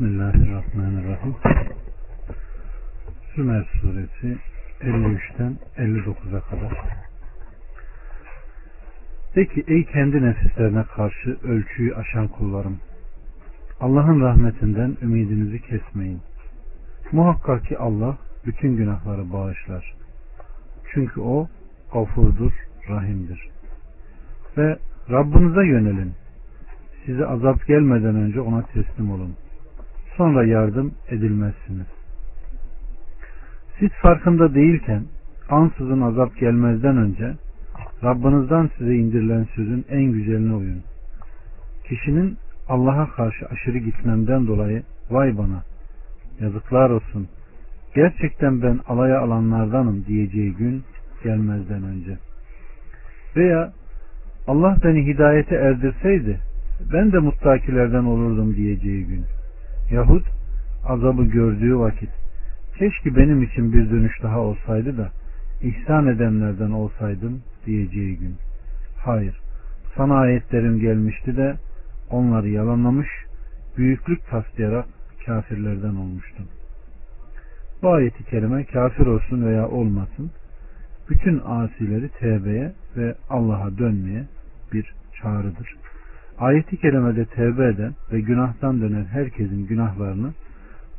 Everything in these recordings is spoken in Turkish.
Bismillahirrahmanirrahim. Sümer suresi 53'ten 59'a kadar. De ki ey kendi nefislerine karşı ölçüyü aşan kullarım. Allah'ın rahmetinden ümidinizi kesmeyin. Muhakkak ki Allah bütün günahları bağışlar. Çünkü o gafurdur, rahimdir. Ve Rabbinize yönelin. Size azap gelmeden önce ona teslim olun. Sonra yardım edilmezsiniz. Siz farkında değilken ansızın azap gelmezden önce Rabbinizden size indirilen sözün en güzelini uyun. Kişinin Allah'a karşı aşırı gitmemden dolayı vay bana yazıklar olsun gerçekten ben alaya alanlardanım diyeceği gün gelmezden önce. Veya Allah beni hidayete erdirseydi ben de muttakilerden olurdum diyeceği gün. Yahut azabı gördüğü vakit keşke benim için bir dönüş daha olsaydı da ihsan edenlerden olsaydım diyeceği gün. Hayır, sana ayetlerim gelmişti de onları yalanlamış, büyüklük taslayarak kafirlerden olmuştum. Bu ayeti kerime kafir olsun veya olmasın, bütün asileri tevbeye ve Allah'a dönmeye bir çağrıdır. Ayeti kerimede tevbe eden ve günahtan dönen herkesin günahlarını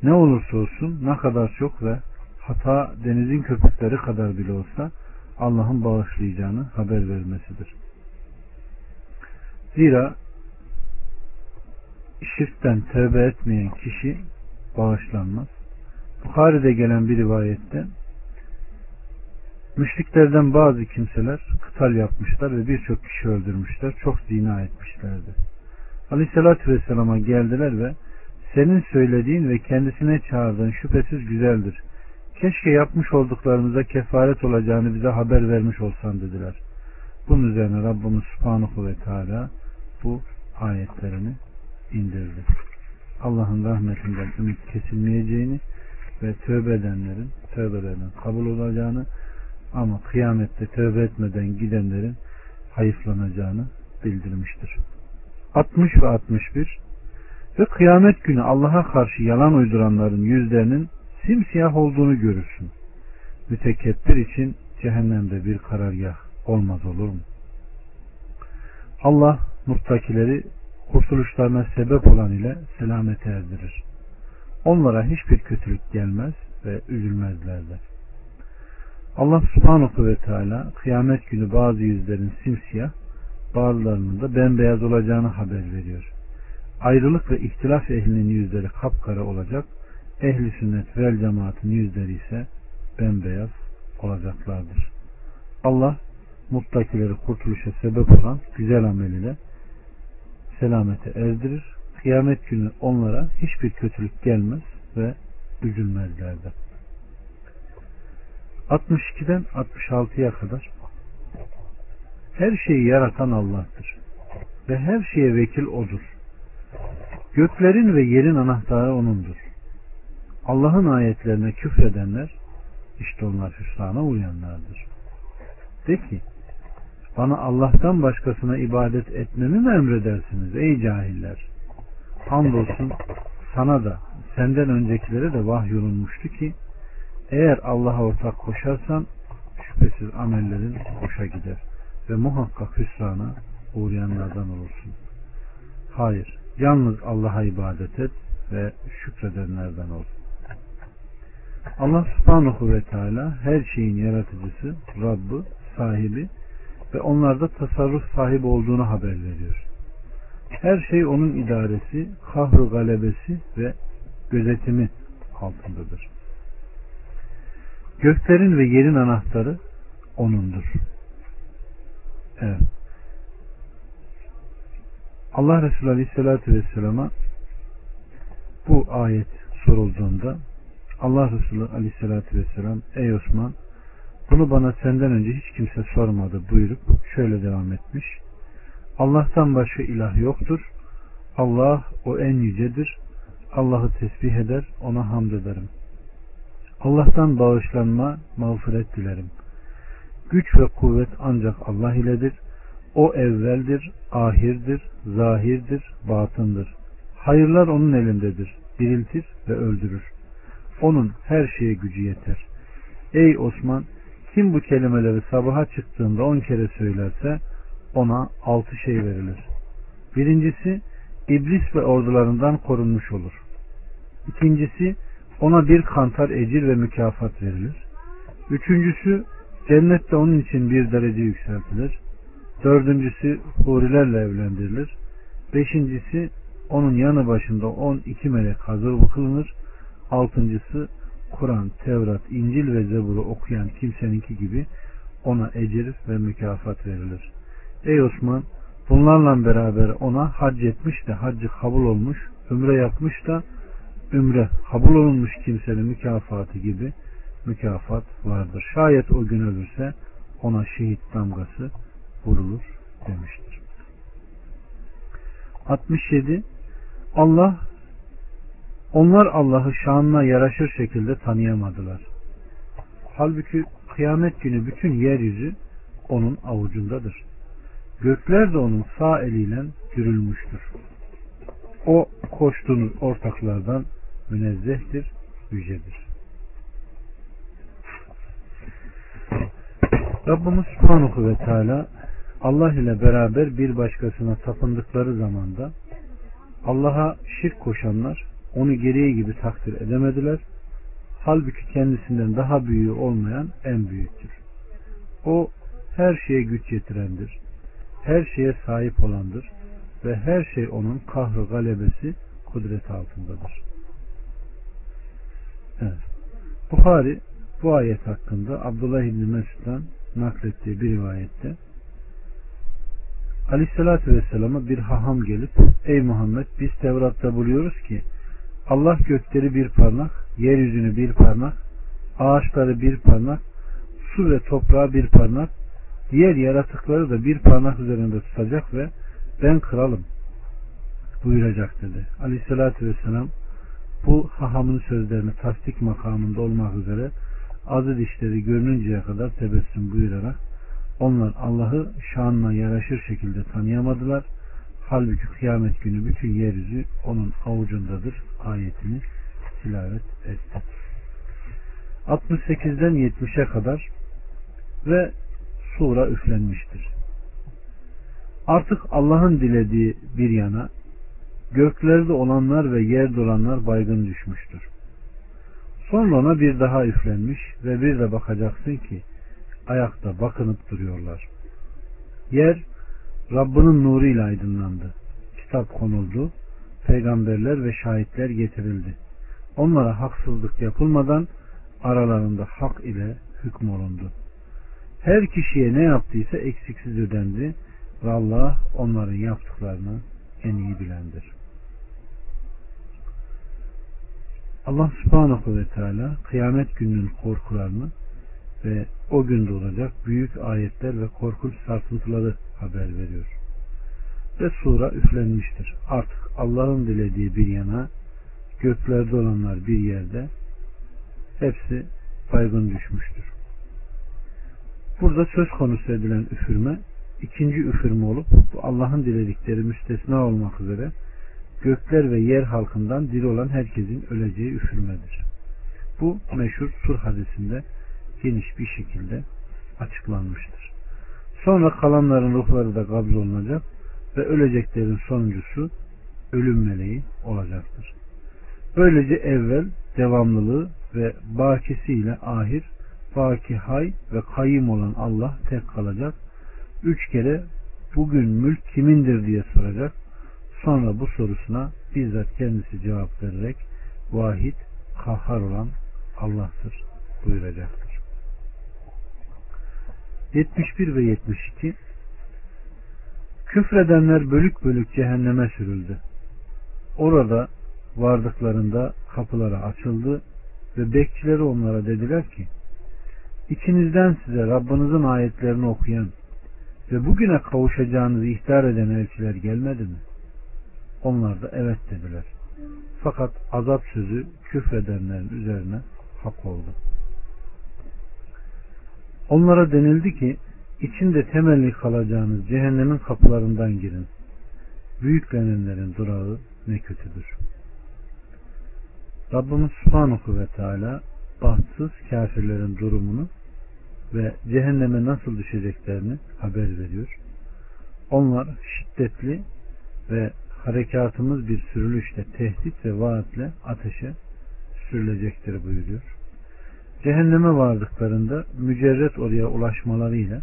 ne olursa olsun ne kadar çok ve hata denizin köpükleri kadar bile olsa Allah'ın bağışlayacağını haber vermesidir. Zira şirkten tövbe etmeyen kişi bağışlanmaz. Bukhari'de gelen bir rivayette müşriklerden bazı kimseler kıtal yapmışlar ve birçok kişi öldürmüşler. Çok zina etmişlerdi. Aleyhissalatü Vesselam'a geldiler ve senin söylediğin ve kendisine çağırdığın şüphesiz güzeldir. Keşke yapmış olduklarımıza kefaret olacağını bize haber vermiş olsan dediler. Bunun üzerine Rabbimiz Subhanahu ve Teala bu ayetlerini indirdi. Allah'ın rahmetinden ümit kesilmeyeceğini ve tövbe edenlerin tövbelerinin kabul olacağını ama kıyamette tövbe etmeden gidenlerin hayıflanacağını bildirmiştir. 60 ve 61 ve kıyamet günü Allah'a karşı yalan uyduranların yüzlerinin simsiyah olduğunu görürsün. Mütekebbir için cehennemde bir karargah olmaz olur mu? Allah muttakileri kurtuluşlarına sebep olan ile selamete erdirir. Onlara hiçbir kötülük gelmez ve üzülmezler de. Allah subhanahu ve teala kıyamet günü bazı yüzlerin simsiyah, bazılarının da bembeyaz olacağını haber veriyor. Ayrılık ve ihtilaf ehlinin yüzleri kapkara olacak, ehli sünnet vel cemaatin yüzleri ise bembeyaz olacaklardır. Allah muttakileri kurtuluşa sebep olan güzel amel ile selamete erdirir. Kıyamet günü onlara hiçbir kötülük gelmez ve üzülmezler de. 62'den 66'ya kadar her şeyi yaratan Allah'tır. Ve her şeye vekil O'dur. Göklerin ve yerin anahtarı O'nundur. Allah'ın ayetlerine küfredenler işte onlar hüsrana uyanlardır. De ki bana Allah'tan başkasına ibadet etmemi mi emredersiniz ey cahiller? Hamdolsun sana da senden öncekilere de vahyolunmuştu ki eğer Allah'a ortak koşarsan şüphesiz amellerin boşa gider ve muhakkak hüsrana uğrayanlardan olursun. Hayır, yalnız Allah'a ibadet et ve şükredenlerden ol. Allah subhanahu ve teala her şeyin yaratıcısı, Rabbı, sahibi ve onlarda tasarruf sahibi olduğunu haber veriyor. Her şey onun idaresi, kahru galebesi ve gözetimi altındadır. Göklerin ve yerin anahtarı O'nundur. Evet. Allah Resulü Aleyhisselatü Vesselam'a bu ayet sorulduğunda Allah Resulü Aleyhisselatü Vesselam ey Osman bunu bana senden önce hiç kimse sormadı buyurup şöyle devam etmiş. Allah'tan başka ilah yoktur. Allah o en yücedir. Allah'ı tesbih eder, ona hamd ederim. Allah'tan bağışlanma, mağfiret dilerim. Güç ve kuvvet ancak Allah iledir. O evveldir, ahirdir, zahirdir, batındır. Hayırlar onun elindedir. diriltir ve öldürür. Onun her şeye gücü yeter. Ey Osman kim bu kelimeleri sabaha çıktığında on kere söylerse ona altı şey verilir. Birincisi iblis ve ordularından korunmuş olur. İkincisi ona bir kantar ecir ve mükafat verilir. Üçüncüsü cennette onun için bir derece yükseltilir. Dördüncüsü hurilerle evlendirilir. Beşincisi onun yanı başında on iki melek hazır kılınır. Altıncısı Kur'an, Tevrat, İncil ve Zebur'u okuyan kimseninki gibi ona ecir ve mükafat verilir. Ey Osman bunlarla beraber ona hac etmiş de haccı kabul olmuş, ümre yapmış da ümre kabul olunmuş kimsenin mükafatı gibi mükafat vardır. Şayet o gün ölürse ona şehit damgası vurulur demiştir. 67 Allah onlar Allah'ı şanına yaraşır şekilde tanıyamadılar. Halbuki kıyamet günü bütün yeryüzü onun avucundadır. Gökler de onun sağ eliyle dürülmüştür. O koştuğunuz ortaklardan münezzehtir, yücedir. Rabbimiz Subhanahu ve Teala Allah ile beraber bir başkasına tapındıkları zamanda Allah'a şirk koşanlar onu gereği gibi takdir edemediler. Halbuki kendisinden daha büyüğü olmayan en büyüktür. O her şeye güç yetirendir. Her şeye sahip olandır ve her şey onun kahrı galebesi kudret altındadır. Evet. Buhari bu ayet hakkında Abdullah İbni Mesud'dan naklettiği bir rivayette Aleyhisselatü Vesselam'a bir haham gelip Ey Muhammed biz Tevrat'ta buluyoruz ki Allah gökleri bir parmak, yeryüzünü bir parmak, ağaçları bir parmak, su ve toprağı bir parmak, diğer yaratıkları da bir parmak üzerinde tutacak ve ben kralım buyuracak dedi. Aleyhissalatü vesselam bu hahamın sözlerini tasdik makamında olmak üzere azı dişleri görününceye kadar tebessüm buyurarak onlar Allah'ı şanına yaraşır şekilde tanıyamadılar. Halbuki kıyamet günü bütün yeryüzü onun avucundadır ayetini tilavet etti. 68'den 70'e kadar ve sura üflenmiştir. Artık Allah'ın dilediği bir yana göklerde olanlar ve yerde olanlar baygın düşmüştür. Sonra ona bir daha üflenmiş ve bir de bakacaksın ki ayakta bakınıp duruyorlar. Yer Rabbinin nuruyla aydınlandı. Kitap konuldu. Peygamberler ve şahitler getirildi. Onlara haksızlık yapılmadan aralarında hak ile hükmolundu. Her kişiye ne yaptıysa eksiksiz ödendi ve Allah onların yaptıklarını en iyi bilendir. Allah subhanahu ve teala kıyamet gününün korkularını ve o günde olacak büyük ayetler ve korkunç sarsıntıları haber veriyor. Ve sura üflenmiştir. Artık Allah'ın dilediği bir yana, göklerde olanlar bir yerde, hepsi baygın düşmüştür. Burada söz konusu edilen üfürme, ikinci üfürme olup, bu Allah'ın diledikleri müstesna olmak üzere, gökler ve yer halkından diri olan herkesin öleceği üfürmedir. Bu meşhur sur hadisinde geniş bir şekilde açıklanmıştır. Sonra kalanların ruhları da kabz olunacak ve öleceklerin sonuncusu ölüm meleği olacaktır. Böylece evvel devamlılığı ve bakisiyle ahir, baki hay ve kayım olan Allah tek kalacak. Üç kere bugün mülk kimindir diye soracak. Sonra bu sorusuna bizzat kendisi cevap vererek vahid, kahhar olan Allah'tır buyuracaktır. 71 ve 72 Küfredenler bölük bölük cehenneme sürüldü. Orada vardıklarında kapıları açıldı ve bekçileri onlara dediler ki İçinizden size Rabbinizin ayetlerini okuyan ve bugüne kavuşacağınızı ihtar eden elçiler gelmedi mi? Onlar da evet dediler. Fakat azap sözü küfredenlerin üzerine hak oldu. Onlara denildi ki içinde temelli kalacağınız cehennemin kapılarından girin. Büyüklenenlerin durağı ne kötüdür. Rabbimiz Subhanahu ve Teala bahtsız kafirlerin durumunu ve cehenneme nasıl düşeceklerini haber veriyor. Onlar şiddetli ve harekatımız bir sürülüşle, tehdit ve vaatle ateşe sürülecektir buyuruyor. Cehenneme vardıklarında mücerret oraya ulaşmalarıyla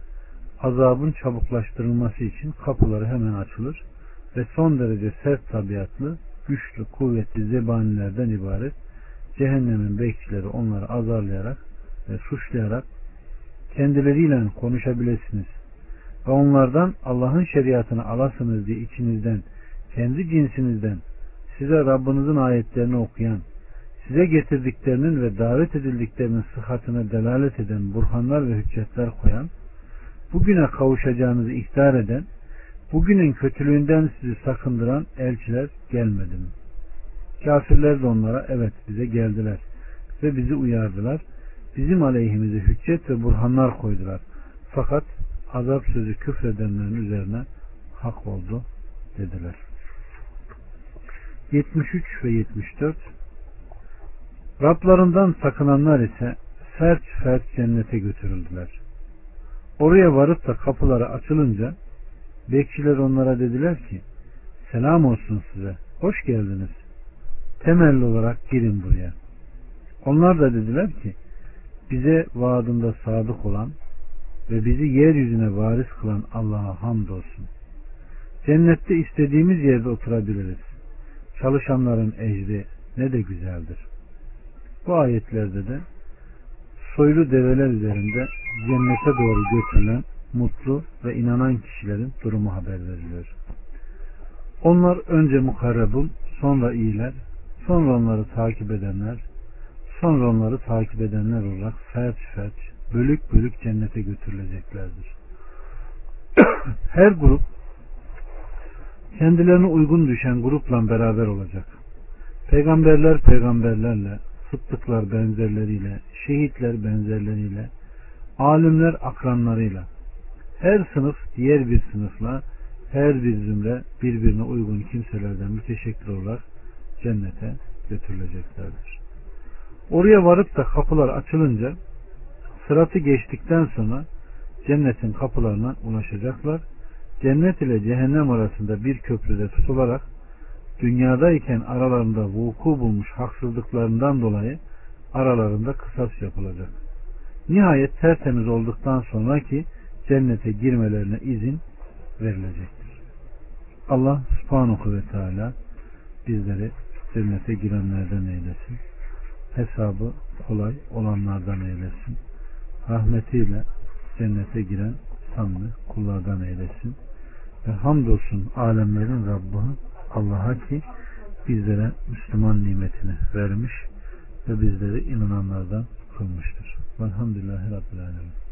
azabın çabuklaştırılması için kapıları hemen açılır ve son derece sert tabiatlı, güçlü, kuvvetli zebanilerden ibaret cehennemin bekçileri onları azarlayarak ve suçlayarak kendileriyle konuşabilirsiniz ve onlardan Allah'ın şeriatını alasınız diye içinizden, kendi cinsinizden size Rabbinizin ayetlerini okuyan, size getirdiklerinin ve davet edildiklerinin sıhhatine delalet eden burhanlar ve hüccetler koyan, bugüne kavuşacağınızı ihtar eden, bugünün kötülüğünden sizi sakındıran elçiler gelmedi mi? Kafirler de onlara evet bize geldiler ve bizi uyardılar. Bizim aleyhimize hüccet ve burhanlar koydular. Fakat azap sözü küfredenlerin üzerine hak oldu dediler. 73 ve 74 Rablarından sakınanlar ise fert fert cennete götürüldüler. Oraya varıp da kapıları açılınca bekçiler onlara dediler ki selam olsun size, hoş geldiniz. Temelli olarak girin buraya. Onlar da dediler ki bize vaadinde sadık olan ve bizi yeryüzüne varis kılan Allah'a hamdolsun. Cennette istediğimiz yerde oturabiliriz. Çalışanların ecri ne de güzeldir. Bu ayetlerde de soylu develer üzerinde cennete doğru götürülen mutlu ve inanan kişilerin durumu haber veriliyor. Onlar önce mukarrebun, sonra iyiler, sonra onları takip edenler, sonra onları takip edenler olarak felç felç, bölük bölük cennete götürüleceklerdir. Her grup kendilerine uygun düşen grupla beraber olacak. Peygamberler peygamberlerle, sıddıklar benzerleriyle, şehitler benzerleriyle, alimler akranlarıyla, her sınıf diğer bir sınıfla, her bir zümre birbirine uygun kimselerden müteşekkir olarak cennete götürüleceklerdir. Oraya varıp da kapılar açılınca sıratı geçtikten sonra cennetin kapılarına ulaşacaklar. Cennet ile cehennem arasında bir köprüde tutularak dünyadayken aralarında vuku bulmuş haksızlıklarından dolayı aralarında kısas yapılacak. Nihayet tertemiz olduktan sonra ki cennete girmelerine izin verilecektir. Allah subhanahu ve teala bizleri cennete girenlerden eylesin. Hesabı kolay olanlardan eylesin. Rahmetiyle cennete giren sanlı kullardan eylesin. Ve hamdolsun alemlerin Rabbı Allah'a ki bizlere Müslüman nimetini vermiş ve bizleri inananlardan kılmıştır. Velhamdülillahi Rabbil Alemin.